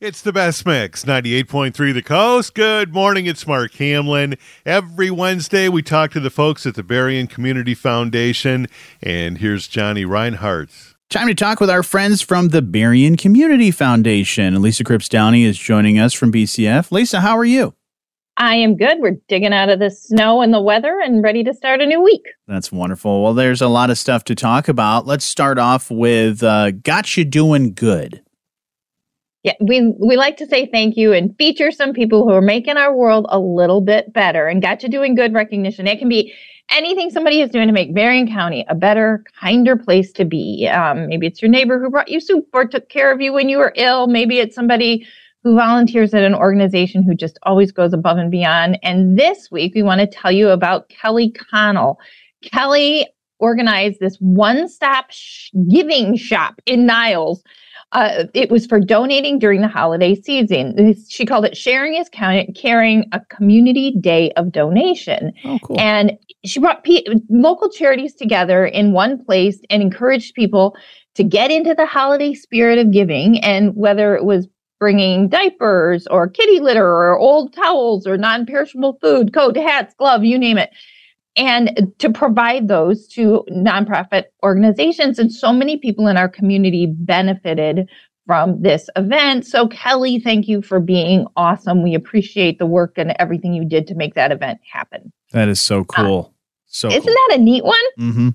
It's the best mix, 98.3 The Coast. Good morning, it's Mark Hamlin. Every Wednesday, we talk to the folks at the Berrien Community Foundation, and here's Johnny Reinhardt. Time to talk with our friends from the Berrien Community Foundation. Lisa Cripps Downey is joining us from BCF. Lisa, how are you? I am good. We're digging out of the snow and the weather and ready to start a new week. That's wonderful. Well, there's a lot of stuff to talk about. Let's start off with uh, Got You Doing Good. Yeah, we we like to say thank you and feature some people who are making our world a little bit better and got you doing good recognition. It can be anything somebody is doing to make Berrien County a better, kinder place to be. Um, maybe it's your neighbor who brought you soup or took care of you when you were ill. Maybe it's somebody who volunteers at an organization who just always goes above and beyond. And this week, we want to tell you about Kelly Connell. Kelly organized this one stop sh- giving shop in Niles uh, it was for donating during the holiday season. She called it Sharing is Caring, a community day of donation. Oh, cool. And she brought local charities together in one place and encouraged people to get into the holiday spirit of giving. And whether it was bringing diapers or kitty litter or old towels or non perishable food, coat, hats, glove, you name it and to provide those to nonprofit organizations. And so many people in our community benefited from this event. So, Kelly, thank you for being awesome. We appreciate the work and everything you did to make that event happen. That is so uh, cool. Uh, so, isn't cool. that a neat one? Mm-hmm.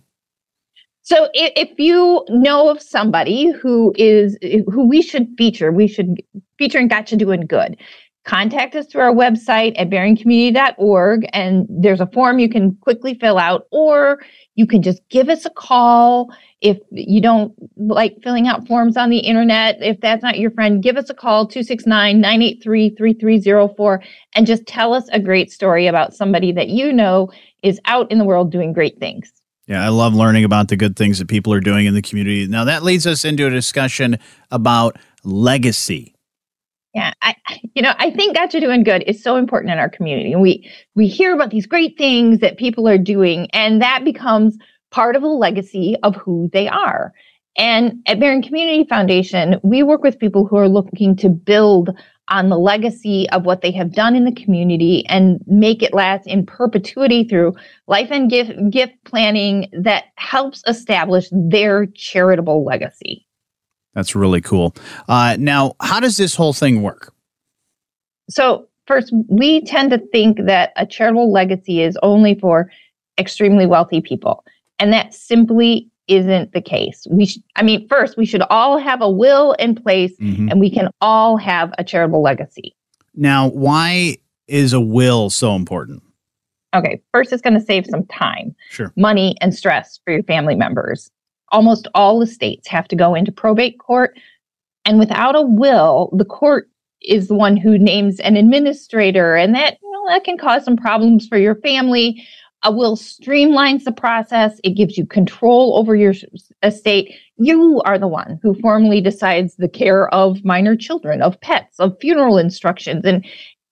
So, if, if you know of somebody who is who we should feature, we should feature and got you doing good contact us through our website at berriencommunity.org and there's a form you can quickly fill out or you can just give us a call if you don't like filling out forms on the internet. If that's not your friend give us a call 269-983-3304 and just tell us a great story about somebody that you know is out in the world doing great things. Yeah, I love learning about the good things that people are doing in the community. Now, that leads us into a discussion about legacy yeah, I, you know, I think Got You Doing Good is so important in our community. And we we hear about these great things that people are doing, and that becomes part of a legacy of who they are. And at Berrien Community Foundation, we work with people who are looking to build on the legacy of what they have done in the community and make it last in perpetuity through life and gift, gift planning that helps establish their charitable legacy. That's really cool. Uh, now, how does this whole thing work? So, first, we tend to think that a charitable legacy is only for extremely wealthy people, and that simply isn't the case. We should, I mean, first, we should all have a will in place, mm-hmm. and we can all have a charitable legacy. Now, why is a will so important? Okay, first, it's going to save some time, sure. money, and stress for your family members almost all the states have to go into probate court. And without a will, the court is the one who names an administrator, and that you know, that can cause some problems for your family. A will streamlines the process. It gives you control over your estate. You are the one who formally decides the care of minor children, of pets, of funeral instructions, and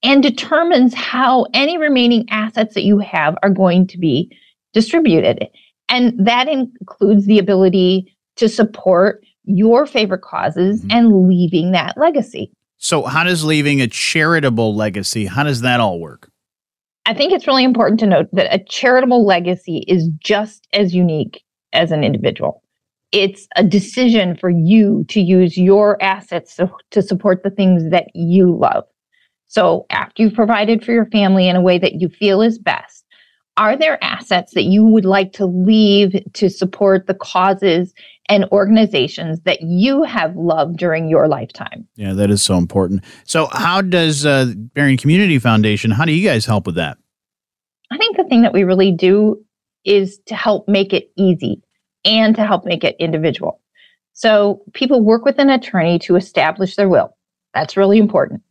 and determines how any remaining assets that you have are going to be distributed. And that includes the ability to support your favorite causes mm-hmm. and leaving that legacy. So, how does leaving a charitable legacy, how does that all work? I think it's really important to note that a charitable legacy is just as unique as an individual. It's a decision for you to use your assets to, to support the things that you love. So, after you've provided for your family in a way that you feel is best, are there assets that you would like to leave to support the causes and organizations that you have loved during your lifetime? Yeah, that is so important. So, how does uh, Berrien Community Foundation? How do you guys help with that? I think the thing that we really do is to help make it easy and to help make it individual. So, people work with an attorney to establish their will. That's really important.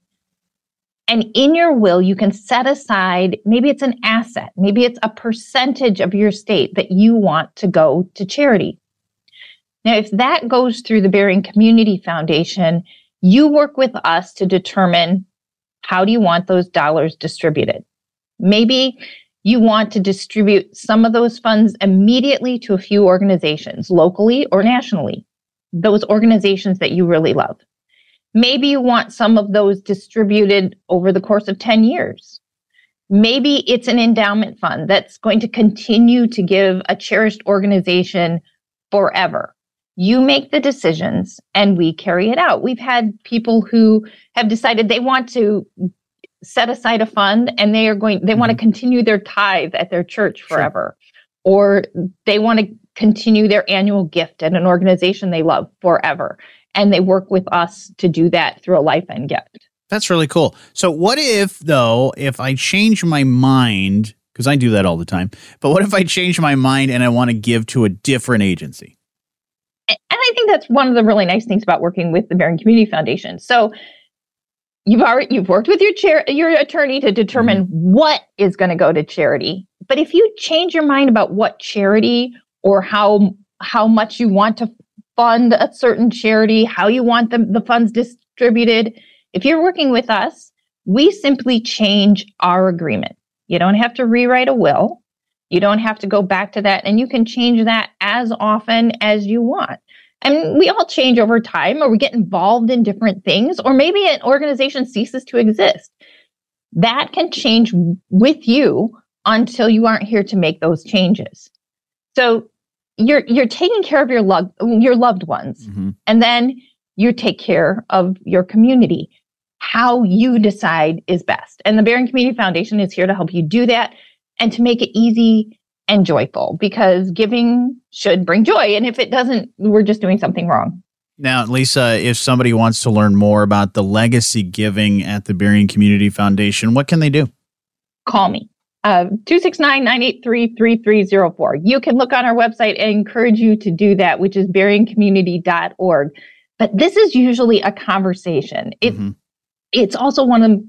And in your will, you can set aside maybe it's an asset, maybe it's a percentage of your estate that you want to go to charity. Now, if that goes through the Berrien Community Foundation, you work with us to determine how do you want those dollars distributed. Maybe you want to distribute some of those funds immediately to a few organizations, locally or nationally, those organizations that you really love. Maybe you want some of those distributed over the course of 10 years. Maybe it's an endowment fund that's going to continue to give a cherished organization forever. You make the decisions and we carry it out. We've had people who have decided they want to set aside a fund and they are going they mm-hmm. want to continue their tithe at their church forever sure. or they want to continue their annual gift at an organization they love forever and they work with us to do that through a life end gift. That's really cool. So, what if, though, if I change my mind, because I do that all the time, but what if I change my mind and I want to give to a different agency? And I think that's one of the really nice things about working with the Berrien Community Foundation. So, you've already you've worked with your chair your attorney to determine mm-hmm. what is going to go to charity. But if you change your mind about what charity or how how much you want to fund a certain charity, how you want the, the funds distributed. If you're working with us, we simply change our agreement. You don't have to rewrite a will. You don't have to go back to that, and you can change that as often as you want. And we all change over time, or we get involved in different things, or maybe an organization ceases to exist. That can change with you until you aren't here to make those changes. So you're you're taking care of your loved your loved ones mm-hmm. and then you take care of your community how you decide is best and the Berrien Community Foundation is here to help you do that and to make it easy and joyful because giving should bring joy and if it doesn't we're just doing something wrong now, Lisa, if somebody wants to learn more about the legacy giving at the Berrien Community Foundation, what can they do? Call me. Uh, 269-983-3304. You can look on our website and encourage you to do that, which is berriencommunity.org. But this is usually a conversation. It, mm-hmm. It's also one of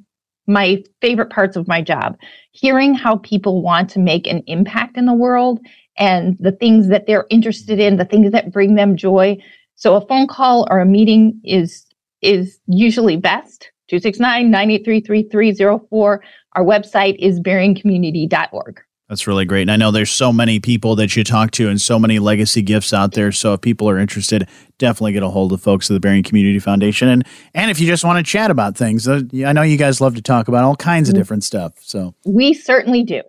my favorite parts of my job, hearing how people want to make an impact in the world and the things that they're interested in, the things that bring them joy. So a phone call or a meeting is is usually best. 269-983-3304 our website is berriencommunity.org. That's really great. And I know there's so many people that you talk to and so many legacy gifts out there. So if people are interested, definitely get a hold of folks at the Berrien Community Foundation. And and if you just want to chat about things, uh, I know you guys love to talk about all kinds of mm-hmm. different stuff. So we certainly do.